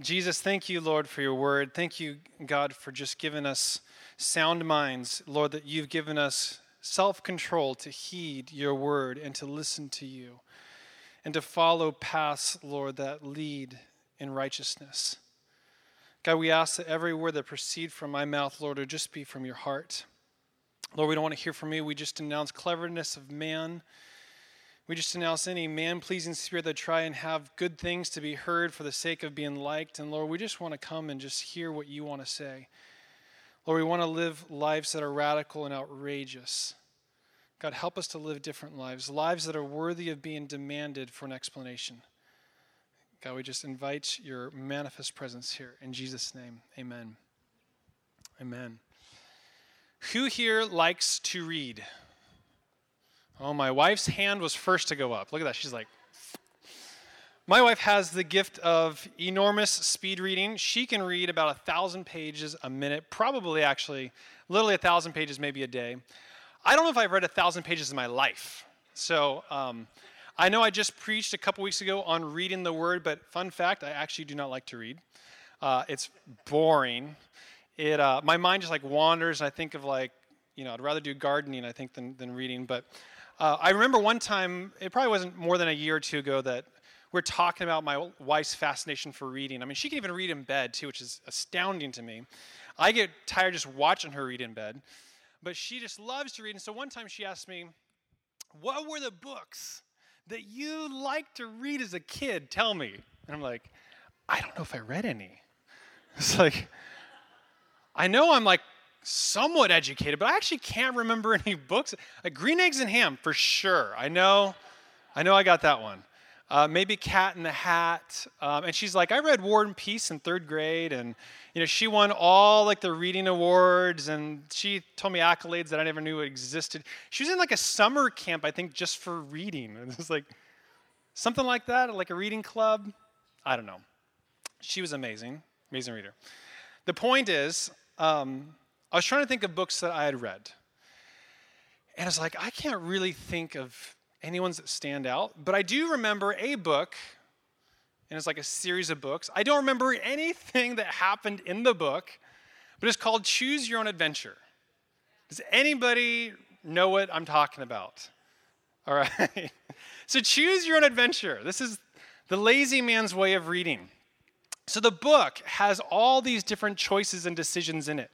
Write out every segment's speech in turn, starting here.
Jesus, thank you, Lord, for your word. Thank you, God, for just giving us sound minds. Lord, that you've given us self control to heed your word and to listen to you and to follow paths, Lord, that lead in righteousness. God, we ask that every word that proceed from my mouth, Lord, would just be from your heart. Lord, we don't want to hear from me. We just denounce cleverness of man we just denounce any man pleasing spirit that try and have good things to be heard for the sake of being liked. And Lord, we just want to come and just hear what you want to say. Lord, we want to live lives that are radical and outrageous. God, help us to live different lives, lives that are worthy of being demanded for an explanation. God, we just invite your manifest presence here. In Jesus' name, amen. Amen. Who here likes to read? Oh, my wife's hand was first to go up. Look at that. She's like, my wife has the gift of enormous speed reading. She can read about a thousand pages a minute, probably actually, literally a thousand pages maybe a day. I don't know if I've read a thousand pages in my life. So um, I know I just preached a couple weeks ago on reading the word, but fun fact, I actually do not like to read. Uh, it's boring. It uh, my mind just like wanders, and I think of like, you know, I'd rather do gardening, I think, than, than reading. But uh, I remember one time, it probably wasn't more than a year or two ago, that we're talking about my wife's fascination for reading. I mean, she can even read in bed, too, which is astounding to me. I get tired just watching her read in bed, but she just loves to read. And so one time she asked me, What were the books that you liked to read as a kid? Tell me. And I'm like, I don't know if I read any. It's like, I know I'm like somewhat educated, but I actually can't remember any books. Like Green Eggs and Ham, for sure. I know, I know I got that one. Uh, maybe Cat in the Hat. Um, and she's like, I read War and Peace in third grade, and you know, she won all like the reading awards, and she told me accolades that I never knew existed. She was in like a summer camp, I think, just for reading. It was like something like that, like a reading club. I don't know. She was amazing, amazing reader. The point is, um, I was trying to think of books that I had read. And I was like, I can't really think of any ones that stand out, but I do remember a book, and it's like a series of books. I don't remember anything that happened in the book, but it's called Choose Your Own Adventure. Does anybody know what I'm talking about? All right. so choose your own adventure. This is the lazy man's way of reading. So the book has all these different choices and decisions in it.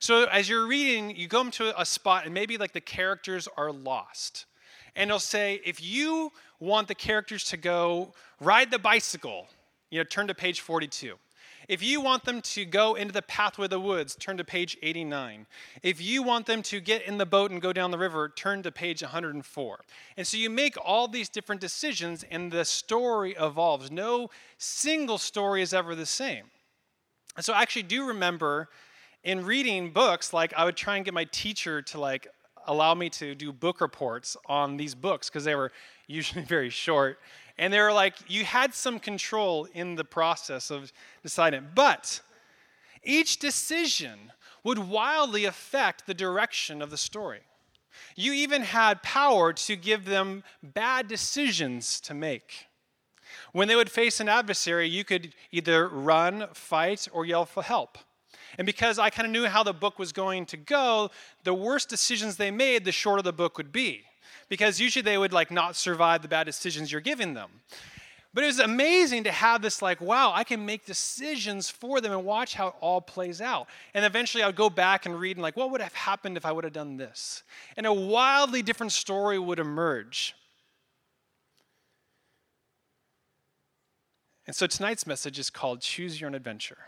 So as you're reading, you come to a spot and maybe like the characters are lost. And it'll say, if you want the characters to go ride the bicycle, you know, turn to page 42. If you want them to go into the pathway of the woods, turn to page 89. If you want them to get in the boat and go down the river, turn to page 104. And so you make all these different decisions, and the story evolves. No single story is ever the same. And so I actually do remember in reading books, like I would try and get my teacher to like allow me to do book reports on these books because they were usually very short. And they were like, you had some control in the process of deciding. But each decision would wildly affect the direction of the story. You even had power to give them bad decisions to make. When they would face an adversary, you could either run, fight, or yell for help. And because I kind of knew how the book was going to go, the worse decisions they made, the shorter the book would be. Because usually they would like not survive the bad decisions you're giving them. But it was amazing to have this like, wow, I can make decisions for them and watch how it all plays out. And eventually I would go back and read and like, what would have happened if I would have done this? And a wildly different story would emerge. And so tonight's message is called Choose Your Own Adventure.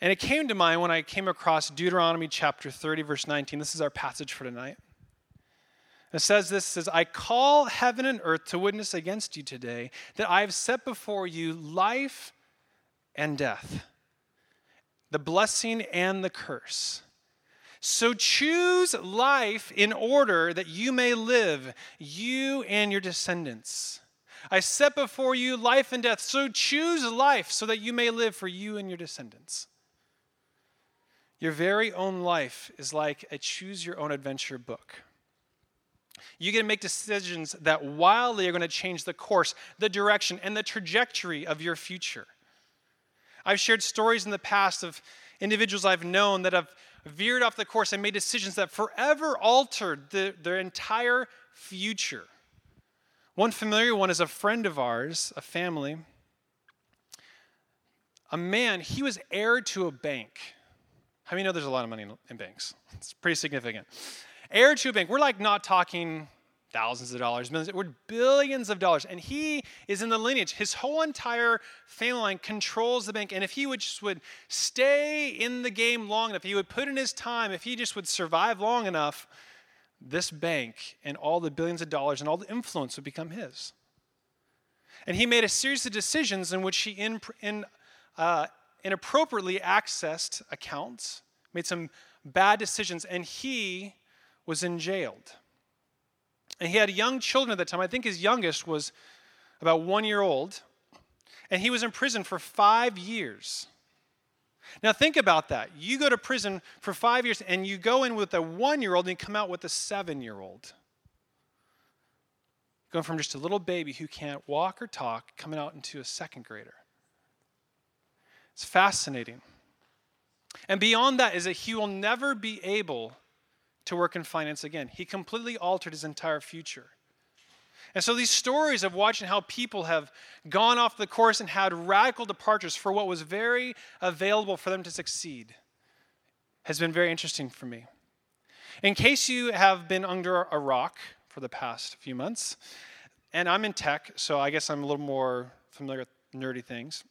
And it came to mind when I came across Deuteronomy chapter 30, verse 19. This is our passage for tonight. It says this says, I call heaven and earth to witness against you today that I have set before you life and death, the blessing and the curse. So choose life in order that you may live, you and your descendants. I set before you life and death. So choose life so that you may live for you and your descendants. Your very own life is like a choose your own adventure book. You get to make decisions that wildly are going to change the course, the direction, and the trajectory of your future. I've shared stories in the past of individuals I've known that have veered off the course and made decisions that forever altered the, their entire future. One familiar one is a friend of ours, a family. A man, he was heir to a bank. How many know there's a lot of money in banks? It's pretty significant. Heir to bank. We're like not talking thousands of dollars, millions, we're billions of dollars. And he is in the lineage. His whole entire family line controls the bank. And if he would just would stay in the game long enough, he would put in his time, if he just would survive long enough, this bank and all the billions of dollars and all the influence would become his. And he made a series of decisions in which he in, in, uh, inappropriately accessed accounts, made some bad decisions, and he was in jailed. And he had young children at the time. I think his youngest was about one year old. And he was in prison for five years. Now, think about that. You go to prison for five years and you go in with a one year old and you come out with a seven year old. Going from just a little baby who can't walk or talk, coming out into a second grader. It's fascinating. And beyond that is that he will never be able to work in finance again. He completely altered his entire future. And so these stories of watching how people have gone off the course and had radical departures for what was very available for them to succeed has been very interesting for me. In case you have been under a rock for the past few months, and I'm in tech, so I guess I'm a little more familiar with nerdy things.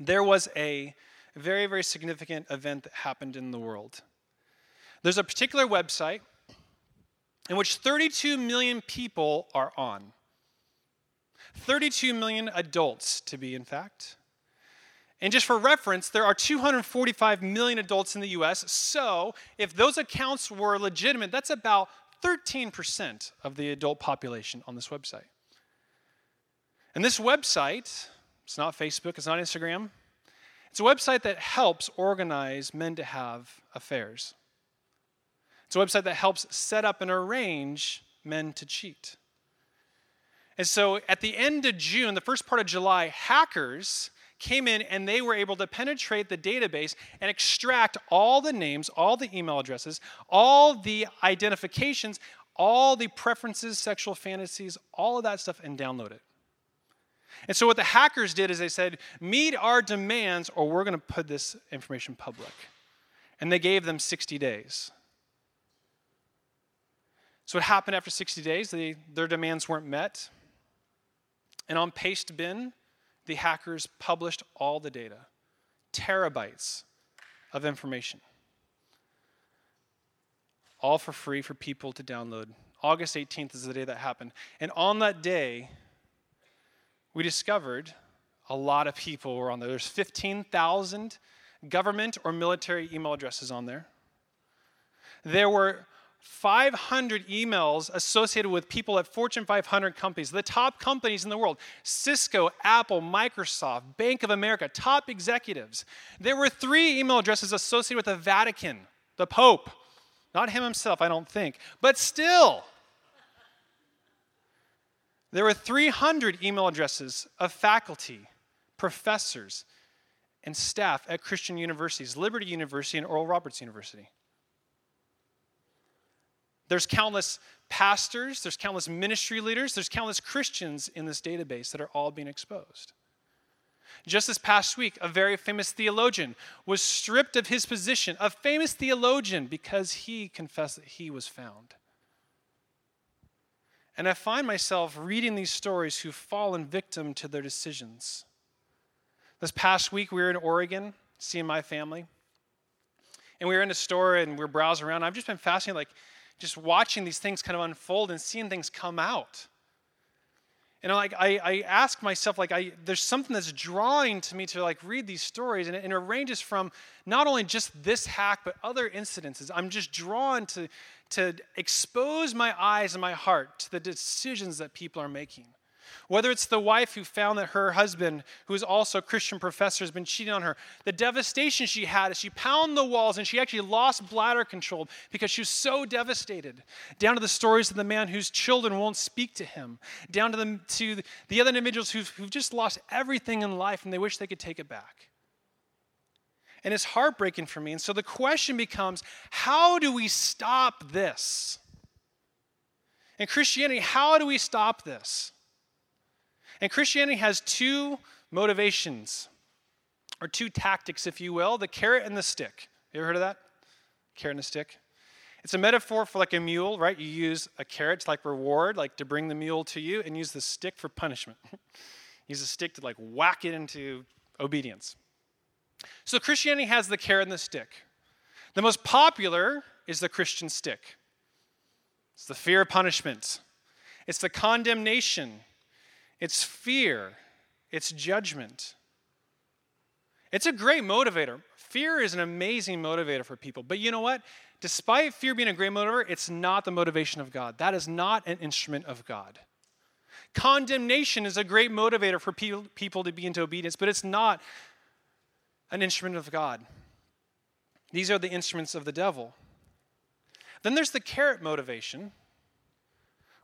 There was a very, very significant event that happened in the world. There's a particular website in which 32 million people are on. 32 million adults, to be in fact. And just for reference, there are 245 million adults in the US. So if those accounts were legitimate, that's about 13% of the adult population on this website. And this website, it's not Facebook, it's not Instagram, it's a website that helps organize men to have affairs. It's a website that helps set up and arrange men to cheat. And so at the end of June, the first part of July, hackers came in and they were able to penetrate the database and extract all the names, all the email addresses, all the identifications, all the preferences, sexual fantasies, all of that stuff, and download it. And so what the hackers did is they said, meet our demands or we're going to put this information public. And they gave them 60 days. So, what happened after 60 days? They, their demands weren't met. And on Pastebin, the hackers published all the data terabytes of information. All for free for people to download. August 18th is the day that happened. And on that day, we discovered a lot of people were on there. There's 15,000 government or military email addresses on there. There were 500 emails associated with people at Fortune 500 companies, the top companies in the world Cisco, Apple, Microsoft, Bank of America, top executives. There were three email addresses associated with the Vatican, the Pope. Not him himself, I don't think, but still. There were 300 email addresses of faculty, professors, and staff at Christian universities, Liberty University and Oral Roberts University. There's countless pastors, there's countless ministry leaders, there's countless Christians in this database that are all being exposed. Just this past week, a very famous theologian was stripped of his position, a famous theologian, because he confessed that he was found. And I find myself reading these stories who've fallen victim to their decisions. This past week, we were in Oregon, seeing my family. And we were in a store and we are browsing around. I've just been fascinated, like, just watching these things kind of unfold and seeing things come out. And like I, I ask myself, like I there's something that's drawing to me to like read these stories, and it, and it ranges from not only just this hack, but other incidences. I'm just drawn to to expose my eyes and my heart to the decisions that people are making. Whether it's the wife who found that her husband, who is also a Christian professor, has been cheating on her, the devastation she had as she pounded the walls and she actually lost bladder control because she was so devastated, down to the stories of the man whose children won't speak to him, down to the, to the other individuals who've, who've just lost everything in life and they wish they could take it back. And it's heartbreaking for me. And so the question becomes how do we stop this? In Christianity, how do we stop this? And Christianity has two motivations, or two tactics, if you will the carrot and the stick. You ever heard of that? Carrot and a stick? It's a metaphor for like a mule, right? You use a carrot to like reward, like to bring the mule to you, and use the stick for punishment. use a stick to like whack it into obedience. So Christianity has the carrot and the stick. The most popular is the Christian stick. It's the fear of punishment. It's the condemnation. It's fear. It's judgment. It's a great motivator. Fear is an amazing motivator for people. But you know what? Despite fear being a great motivator, it's not the motivation of God. That is not an instrument of God. Condemnation is a great motivator for people to be into obedience, but it's not an instrument of God. These are the instruments of the devil. Then there's the carrot motivation,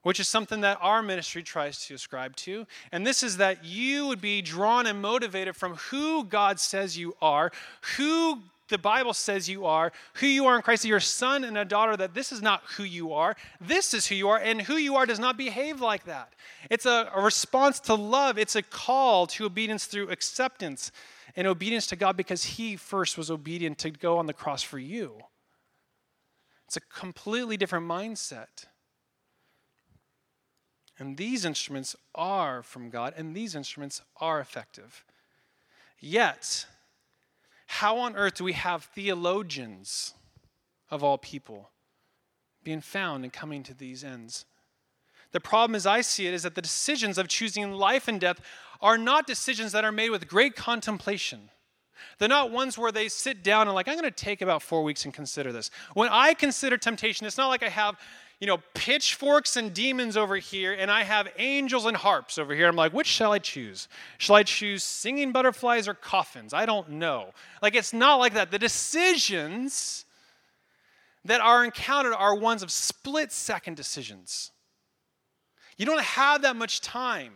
which is something that our ministry tries to ascribe to. And this is that you would be drawn and motivated from who God says you are, who the Bible says you are, who you are in Christ, you're son and a daughter, that this is not who you are. This is who you are, and who you are does not behave like that. It's a, a response to love, it's a call to obedience through acceptance and obedience to God because He first was obedient to go on the cross for you. It's a completely different mindset. And these instruments are from God, and these instruments are effective. Yet, how on earth do we have theologians of all people being found and coming to these ends? The problem, as I see it, is that the decisions of choosing life and death are not decisions that are made with great contemplation. They're not ones where they sit down and, like, I'm going to take about four weeks and consider this. When I consider temptation, it's not like I have, you know, pitchforks and demons over here and I have angels and harps over here. I'm like, which shall I choose? Shall I choose singing butterflies or coffins? I don't know. Like, it's not like that. The decisions that are encountered are ones of split second decisions. You don't have that much time.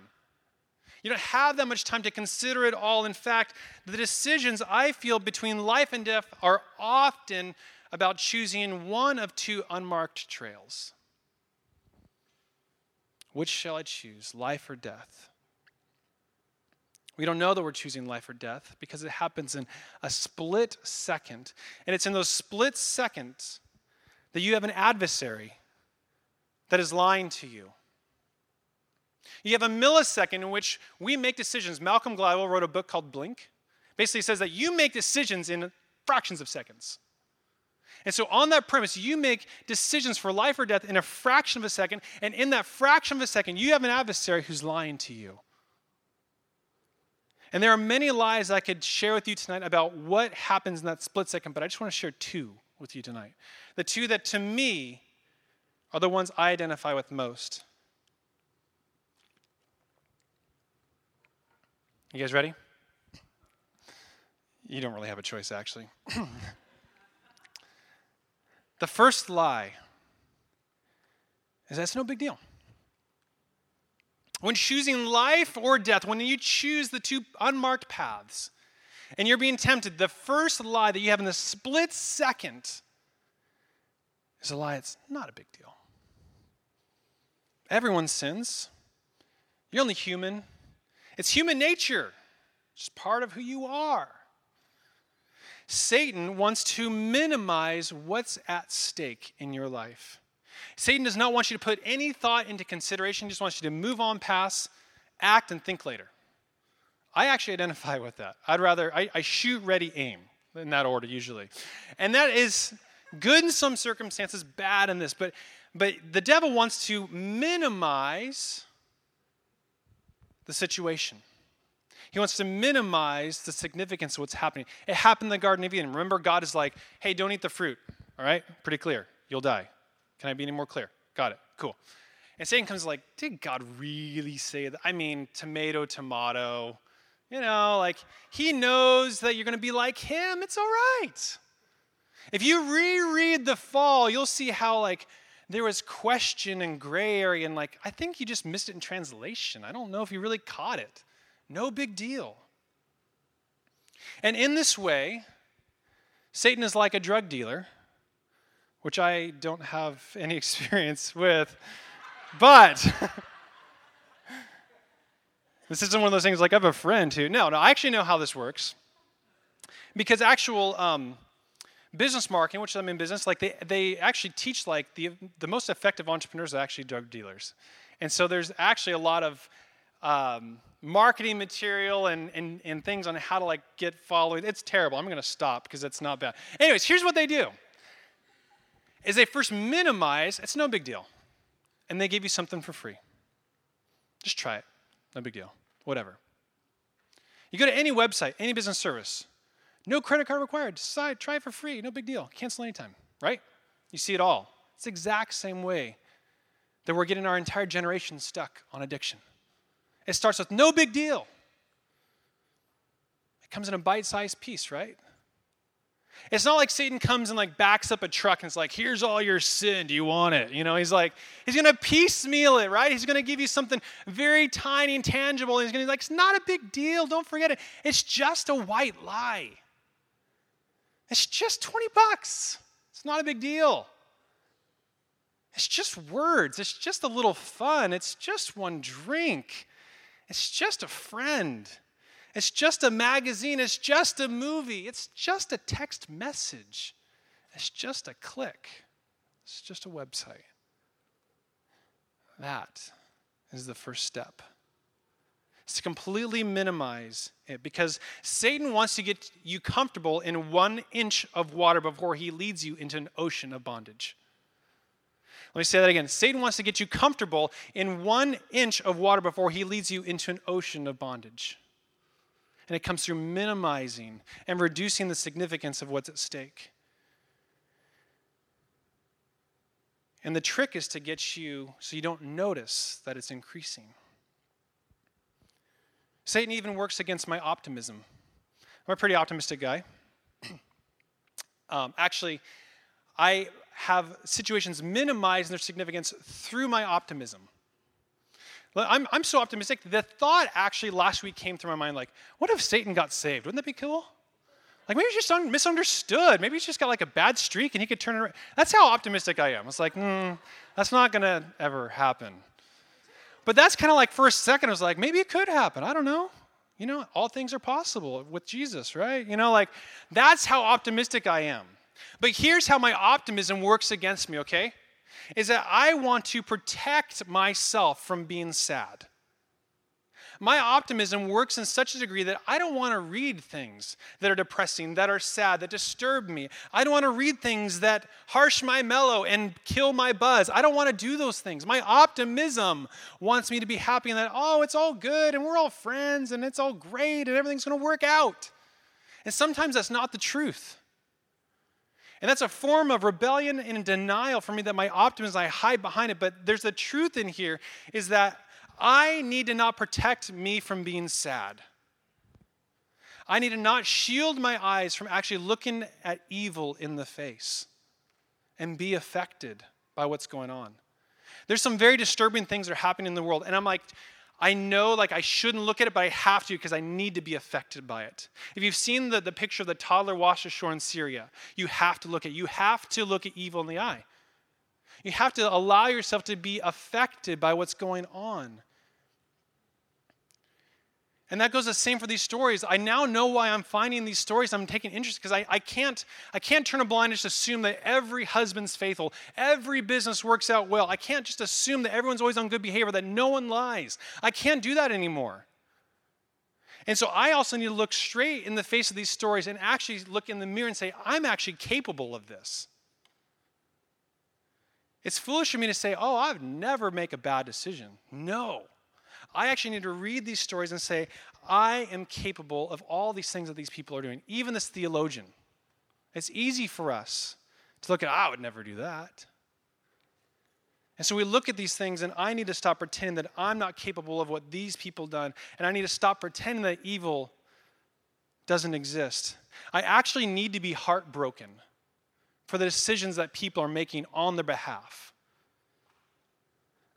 You don't have that much time to consider it all. In fact, the decisions I feel between life and death are often about choosing one of two unmarked trails. Which shall I choose, life or death? We don't know that we're choosing life or death because it happens in a split second. And it's in those split seconds that you have an adversary that is lying to you. You have a millisecond in which we make decisions. Malcolm Gladwell wrote a book called Blink. Basically says that you make decisions in fractions of seconds. And so, on that premise, you make decisions for life or death in a fraction of a second, and in that fraction of a second, you have an adversary who's lying to you. And there are many lies I could share with you tonight about what happens in that split second, but I just want to share two with you tonight. The two that to me are the ones I identify with most. You guys ready? You don't really have a choice, actually. the first lie is that's no big deal. When choosing life or death, when you choose the two unmarked paths, and you're being tempted, the first lie that you have in the split second is a lie it's not a big deal. Everyone sins. You're only human. It's human nature, it's part of who you are. Satan wants to minimize what's at stake in your life. Satan does not want you to put any thought into consideration, he just wants you to move on past, act, and think later. I actually identify with that. I'd rather, I, I shoot, ready, aim in that order usually. And that is good in some circumstances, bad in this. But, but the devil wants to minimize the situation. He wants to minimize the significance of what's happening. It happened in the Garden of Eden. Remember, God is like, hey, don't eat the fruit. All right? Pretty clear. You'll die. Can I be any more clear? Got it. Cool. And Satan comes like, did God really say that? I mean, tomato, tomato. You know, like, he knows that you're going to be like him. It's all right. If you reread the fall, you'll see how, like, there was question and gray area, and like, I think you just missed it in translation. I don't know if you really caught it. No big deal. And in this way, Satan is like a drug dealer, which I don't have any experience with, but this isn't one of those things like I have a friend who, no, no, I actually know how this works. Because actual um, business marketing, which I'm in business, like they, they actually teach like the, the most effective entrepreneurs are actually drug dealers. And so there's actually a lot of um, marketing material and, and, and things on how to like get following. It's terrible. I'm going to stop because it's not bad. Anyways, here's what they do. Is they first minimize, it's no big deal. And they give you something for free. Just try it. No big deal. Whatever. You go to any website, any business service, no credit card required. Decide, try it for free. No big deal. Cancel anytime, right? You see it all. It's the exact same way that we're getting our entire generation stuck on addiction. It starts with no big deal. It comes in a bite-sized piece, right? It's not like Satan comes and like backs up a truck and it's like, here's all your sin. Do you want it? You know, he's like, he's gonna piecemeal it, right? He's gonna give you something very tiny and tangible. And he's gonna be like, it's not a big deal. Don't forget it. It's just a white lie. It's just 20 bucks. It's not a big deal. It's just words. It's just a little fun. It's just one drink. It's just a friend. It's just a magazine. It's just a movie. It's just a text message. It's just a click. It's just a website. That is the first step. It's to completely minimize it because Satan wants to get you comfortable in one inch of water before he leads you into an ocean of bondage. Let me say that again. Satan wants to get you comfortable in one inch of water before he leads you into an ocean of bondage. And it comes through minimizing and reducing the significance of what's at stake. And the trick is to get you so you don't notice that it's increasing. Satan even works against my optimism. I'm a pretty optimistic guy. um, actually, I have situations minimize their significance through my optimism. I'm, I'm so optimistic. The thought actually last week came through my mind like, what if Satan got saved? Wouldn't that be cool? Like maybe he's just misunderstood. Maybe he's just got like a bad streak and he could turn it around. That's how optimistic I am. It's like, hmm, that's not going to ever happen. But that's kind of like for a second, I was like, maybe it could happen. I don't know. You know, all things are possible with Jesus, right? You know, like that's how optimistic I am. But here's how my optimism works against me, okay? Is that I want to protect myself from being sad. My optimism works in such a degree that I don't want to read things that are depressing, that are sad, that disturb me. I don't want to read things that harsh my mellow and kill my buzz. I don't want to do those things. My optimism wants me to be happy and that, oh, it's all good and we're all friends and it's all great and everything's going to work out. And sometimes that's not the truth. And that's a form of rebellion and denial for me that my optimism, I hide behind it. But there's a truth in here is that I need to not protect me from being sad. I need to not shield my eyes from actually looking at evil in the face and be affected by what's going on. There's some very disturbing things that are happening in the world. And I'm like, I know like I shouldn't look at it, but I have to because I need to be affected by it. If you've seen the, the picture of the toddler washed ashore in Syria, you have to look at it. you have to look at evil in the eye. You have to allow yourself to be affected by what's going on. And that goes the same for these stories. I now know why I'm finding these stories. I'm taking interest because I, I, can't, I can't turn a blind just assume that every husband's faithful, every business works out well. I can't just assume that everyone's always on good behavior, that no one lies. I can't do that anymore. And so I also need to look straight in the face of these stories and actually look in the mirror and say, I'm actually capable of this. It's foolish for me to say, oh, I'd never make a bad decision. No. I actually need to read these stories and say, I am capable of all these things that these people are doing, even this theologian. It's easy for us to look at, I would never do that. And so we look at these things, and I need to stop pretending that I'm not capable of what these people done, and I need to stop pretending that evil doesn't exist. I actually need to be heartbroken for the decisions that people are making on their behalf.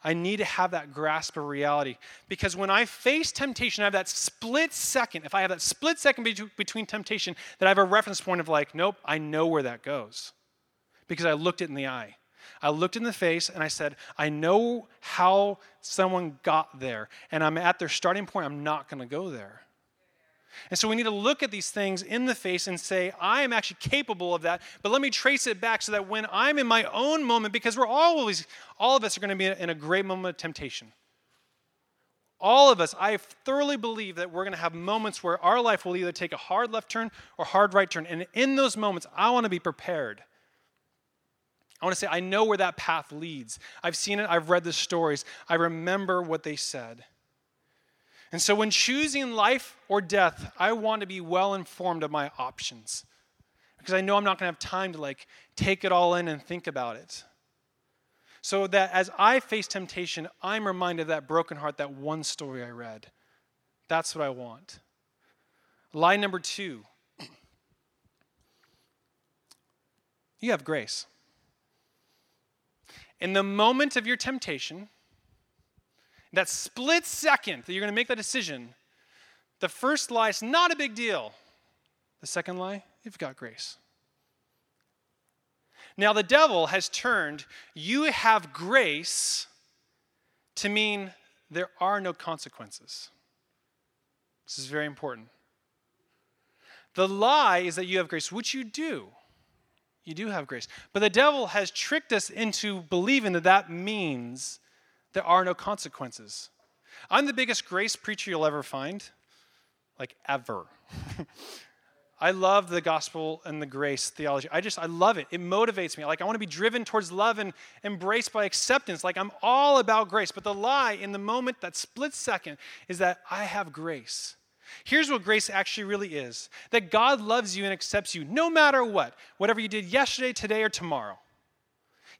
I need to have that grasp of reality. Because when I face temptation, I have that split second. If I have that split second between temptation, that I have a reference point of like, nope, I know where that goes. Because I looked it in the eye. I looked in the face and I said, I know how someone got there. And I'm at their starting point. I'm not going to go there. And so we need to look at these things in the face and say, I am actually capable of that, but let me trace it back so that when I'm in my own moment, because we're always, all of us are going to be in a great moment of temptation. All of us, I thoroughly believe that we're going to have moments where our life will either take a hard left turn or hard right turn. And in those moments, I want to be prepared. I want to say, I know where that path leads. I've seen it, I've read the stories, I remember what they said. And so, when choosing life or death, I want to be well informed of my options because I know I'm not going to have time to like take it all in and think about it. So that as I face temptation, I'm reminded of that broken heart, that one story I read. That's what I want. Lie number two you have grace. In the moment of your temptation, that split second that you're going to make that decision, the first lie is not a big deal. The second lie, you've got grace. Now, the devil has turned you have grace to mean there are no consequences. This is very important. The lie is that you have grace, which you do. You do have grace. But the devil has tricked us into believing that that means there are no consequences. I'm the biggest grace preacher you'll ever find, like ever. I love the gospel and the grace theology. I just, I love it. It motivates me. Like, I want to be driven towards love and embraced by acceptance. Like, I'm all about grace. But the lie in the moment, that split second, is that I have grace. Here's what grace actually really is that God loves you and accepts you no matter what, whatever you did yesterday, today, or tomorrow.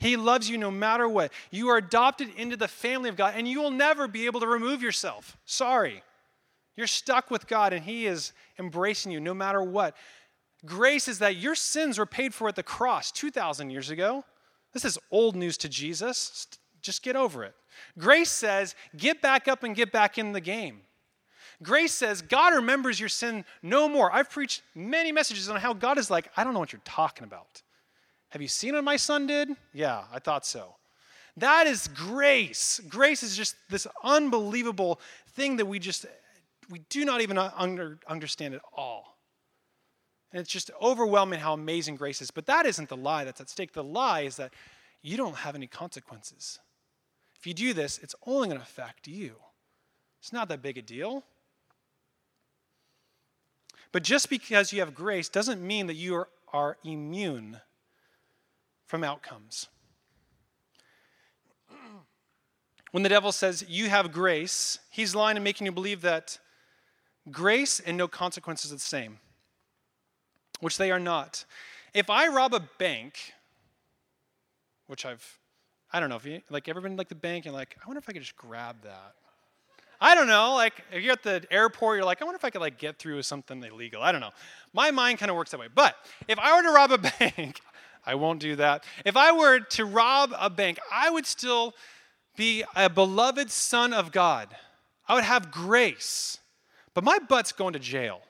He loves you no matter what. You are adopted into the family of God, and you will never be able to remove yourself. Sorry. You're stuck with God, and He is embracing you no matter what. Grace is that your sins were paid for at the cross 2,000 years ago. This is old news to Jesus. Just get over it. Grace says, get back up and get back in the game. Grace says, God remembers your sin no more. I've preached many messages on how God is like, I don't know what you're talking about. Have you seen what my son did? Yeah, I thought so. That is grace. Grace is just this unbelievable thing that we just we do not even under, understand at all. And it's just overwhelming how amazing grace is. But that isn't the lie that's at stake. The lie is that you don't have any consequences. If you do this, it's only going to affect you. It's not that big a deal. But just because you have grace doesn't mean that you are, are immune from outcomes. When the devil says, You have grace, he's lying and making you believe that grace and no consequences are the same, which they are not. If I rob a bank, which I've, I don't know if you, like, ever been like the bank and like, I wonder if I could just grab that. I don't know, like, if you're at the airport, you're like, I wonder if I could, like, get through with something illegal. I don't know. My mind kind of works that way. But if I were to rob a bank, I won't do that. If I were to rob a bank, I would still be a beloved son of God. I would have grace, but my butt's going to jail.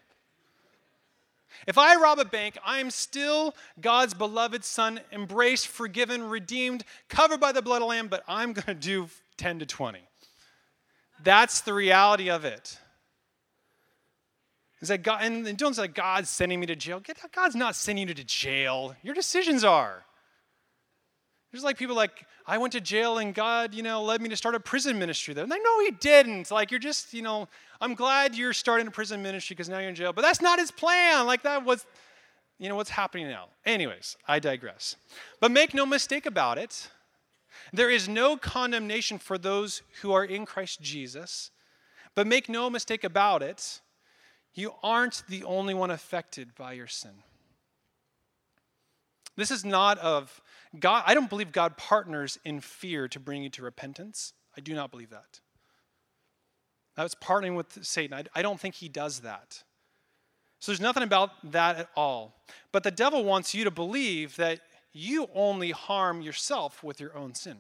If I rob a bank, I am still God's beloved son, embraced, forgiven, redeemed, covered by the blood of the Lamb, but I'm going to do 10 to 20. That's the reality of it. Is that God, and don't say God's sending me to jail. God's not sending you to jail. Your decisions are. There's like people like, I went to jail and God, you know, led me to start a prison ministry there. And like, no, he didn't. Like, you're just, you know, I'm glad you're starting a prison ministry because now you're in jail. But that's not his plan. Like, that was, you know, what's happening now. Anyways, I digress. But make no mistake about it. There is no condemnation for those who are in Christ Jesus. But make no mistake about it. You aren't the only one affected by your sin. This is not of God. I don't believe God partners in fear to bring you to repentance. I do not believe that. That's partnering with Satan. I, I don't think he does that. So there's nothing about that at all. But the devil wants you to believe that you only harm yourself with your own sin.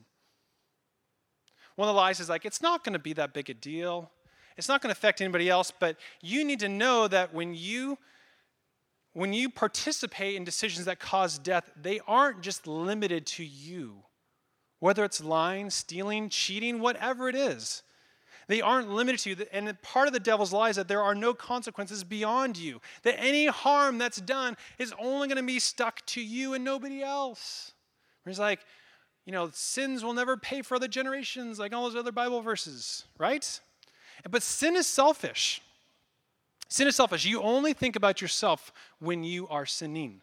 One of the lies is like, it's not going to be that big a deal. It's not going to affect anybody else, but you need to know that when you when you participate in decisions that cause death, they aren't just limited to you. Whether it's lying, stealing, cheating, whatever it is. They aren't limited to you. And part of the devil's lie is that there are no consequences beyond you. That any harm that's done is only going to be stuck to you and nobody else. He's like, you know, sins will never pay for other generations, like all those other Bible verses, right? But sin is selfish. Sin is selfish. You only think about yourself when you are sinning.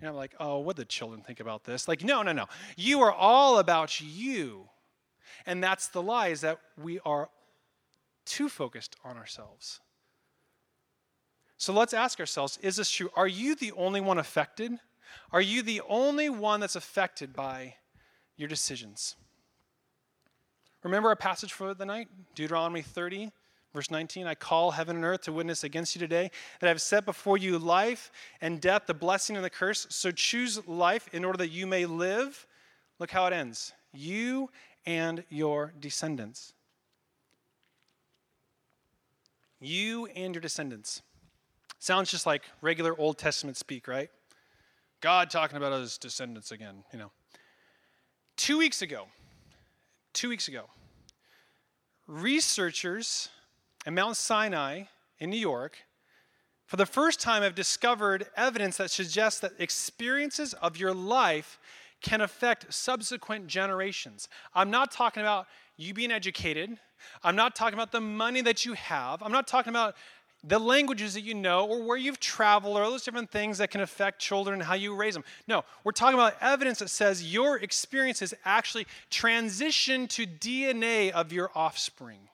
You're not like, oh, what the children think about this? Like, no, no, no. You are all about you. And that's the lie, is that we are too focused on ourselves. So let's ask ourselves is this true? Are you the only one affected? Are you the only one that's affected by your decisions? Remember our passage for the night? Deuteronomy 30, verse 19. I call heaven and earth to witness against you today that I have set before you life and death, the blessing and the curse. So choose life in order that you may live. Look how it ends you and your descendants. You and your descendants. Sounds just like regular Old Testament speak, right? God talking about his descendants again, you know. Two weeks ago, two weeks ago, researchers at Mount Sinai in New York, for the first time, have discovered evidence that suggests that experiences of your life can affect subsequent generations. I'm not talking about you being educated. I'm not talking about the money that you have. I'm not talking about the languages that you know or where you've traveled or all those different things that can affect children and how you raise them. No, we're talking about evidence that says your experiences actually transition to DNA of your offspring.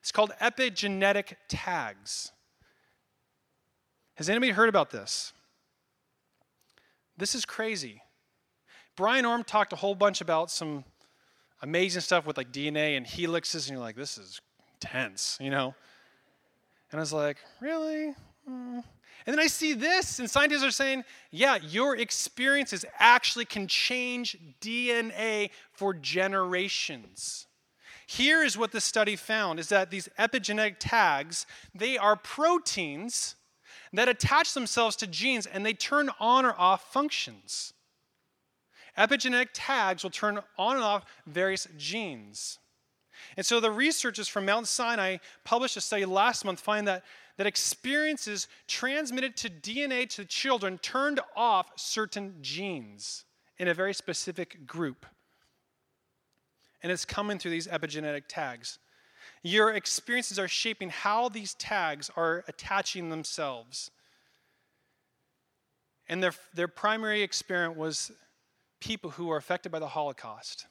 It's called epigenetic tags. Has anybody heard about this? This is crazy. Brian Orm talked a whole bunch about some amazing stuff with like DNA and helixes, and you're like, this is tense, you know? And I was like, really? Mm. And then I see this, and scientists are saying, yeah, your experiences actually can change DNA for generations. Here is what the study found is that these epigenetic tags, they are proteins that attach themselves to genes and they turn on or off functions. Epigenetic tags will turn on and off various genes. And so the researchers from Mount Sinai published a study last month find that, that experiences transmitted to DNA to children turned off certain genes in a very specific group. And it's coming through these epigenetic tags. Your experiences are shaping how these tags are attaching themselves. And their, their primary experiment was people who were affected by the Holocaust.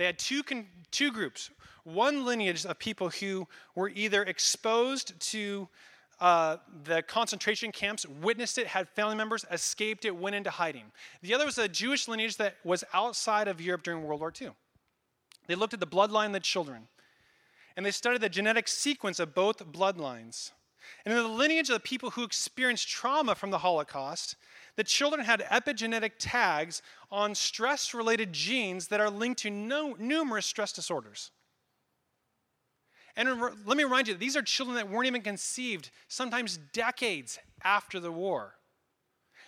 They had two, two groups. One lineage of people who were either exposed to uh, the concentration camps, witnessed it, had family members, escaped it, went into hiding. The other was a Jewish lineage that was outside of Europe during World War II. They looked at the bloodline of the children, and they studied the genetic sequence of both bloodlines. And in the lineage of the people who experienced trauma from the Holocaust, the children had epigenetic tags on stress related genes that are linked to no, numerous stress disorders. And let me remind you, these are children that weren't even conceived, sometimes decades after the war.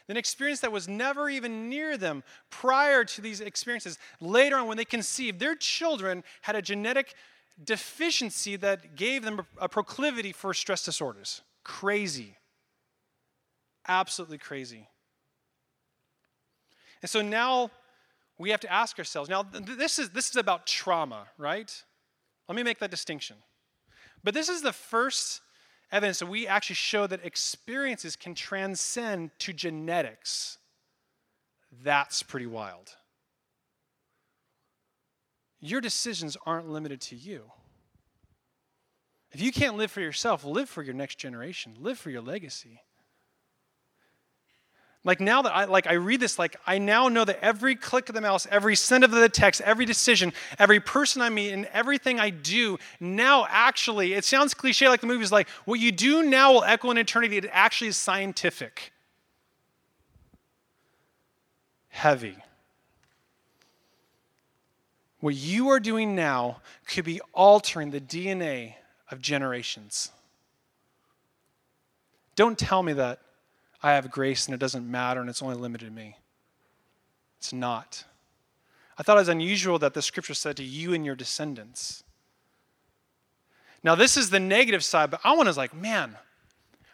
An experience that was never even near them prior to these experiences. Later on, when they conceived, their children had a genetic deficiency that gave them a proclivity for stress disorders. Crazy. Absolutely crazy. And so now we have to ask ourselves now, this is, this is about trauma, right? Let me make that distinction. But this is the first evidence that we actually show that experiences can transcend to genetics. That's pretty wild. Your decisions aren't limited to you. If you can't live for yourself, live for your next generation, live for your legacy. Like now that I like I read this, like I now know that every click of the mouse, every send of the text, every decision, every person I meet, and everything I do now actually, it sounds cliche like the movies, like what you do now will echo in eternity. It actually is scientific. Heavy. What you are doing now could be altering the DNA of generations. Don't tell me that I have grace and it doesn't matter and it's only limited to me. It's not. I thought it was unusual that the scripture said to you and your descendants. Now, this is the negative side, but I want to like, man,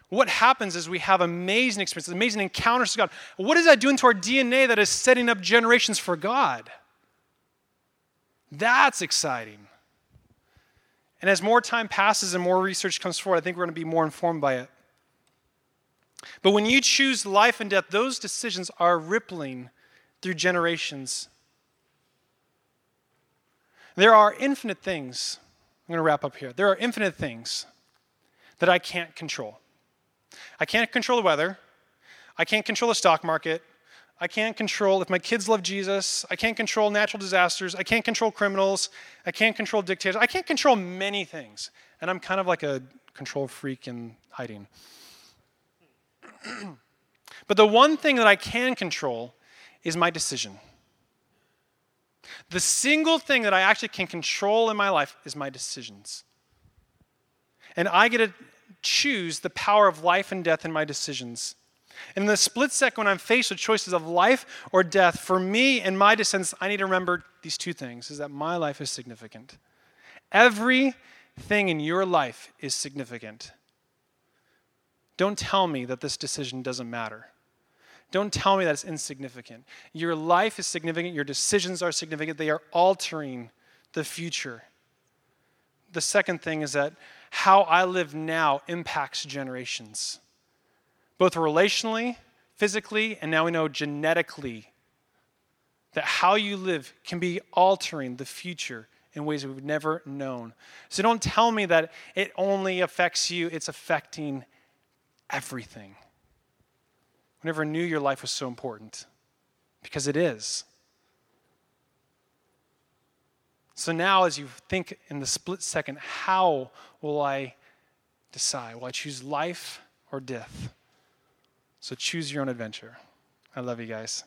what happens is we have amazing experiences, amazing encounters with God. What is that doing to our DNA that is setting up generations for God? That's exciting. And as more time passes and more research comes forward, I think we're going to be more informed by it. But when you choose life and death, those decisions are rippling through generations. There are infinite things. I'm going to wrap up here. There are infinite things that I can't control. I can't control the weather. I can't control the stock market. I can't control if my kids love Jesus. I can't control natural disasters. I can't control criminals. I can't control dictators. I can't control many things. And I'm kind of like a control freak in hiding. but the one thing that I can control is my decision. The single thing that I actually can control in my life is my decisions. And I get to choose the power of life and death in my decisions. In the split second when I'm faced with choices of life or death, for me and my descendants, I need to remember these two things is that my life is significant. Everything in your life is significant. Don't tell me that this decision doesn't matter. Don't tell me that it's insignificant. Your life is significant, your decisions are significant, they are altering the future. The second thing is that how I live now impacts generations, both relationally, physically, and now we know genetically. That how you live can be altering the future in ways we've never known. So don't tell me that it only affects you, it's affecting everything. I never knew your life was so important because it is. So now, as you think in the split second, how will I decide? Will I choose life or death? So choose your own adventure. I love you guys.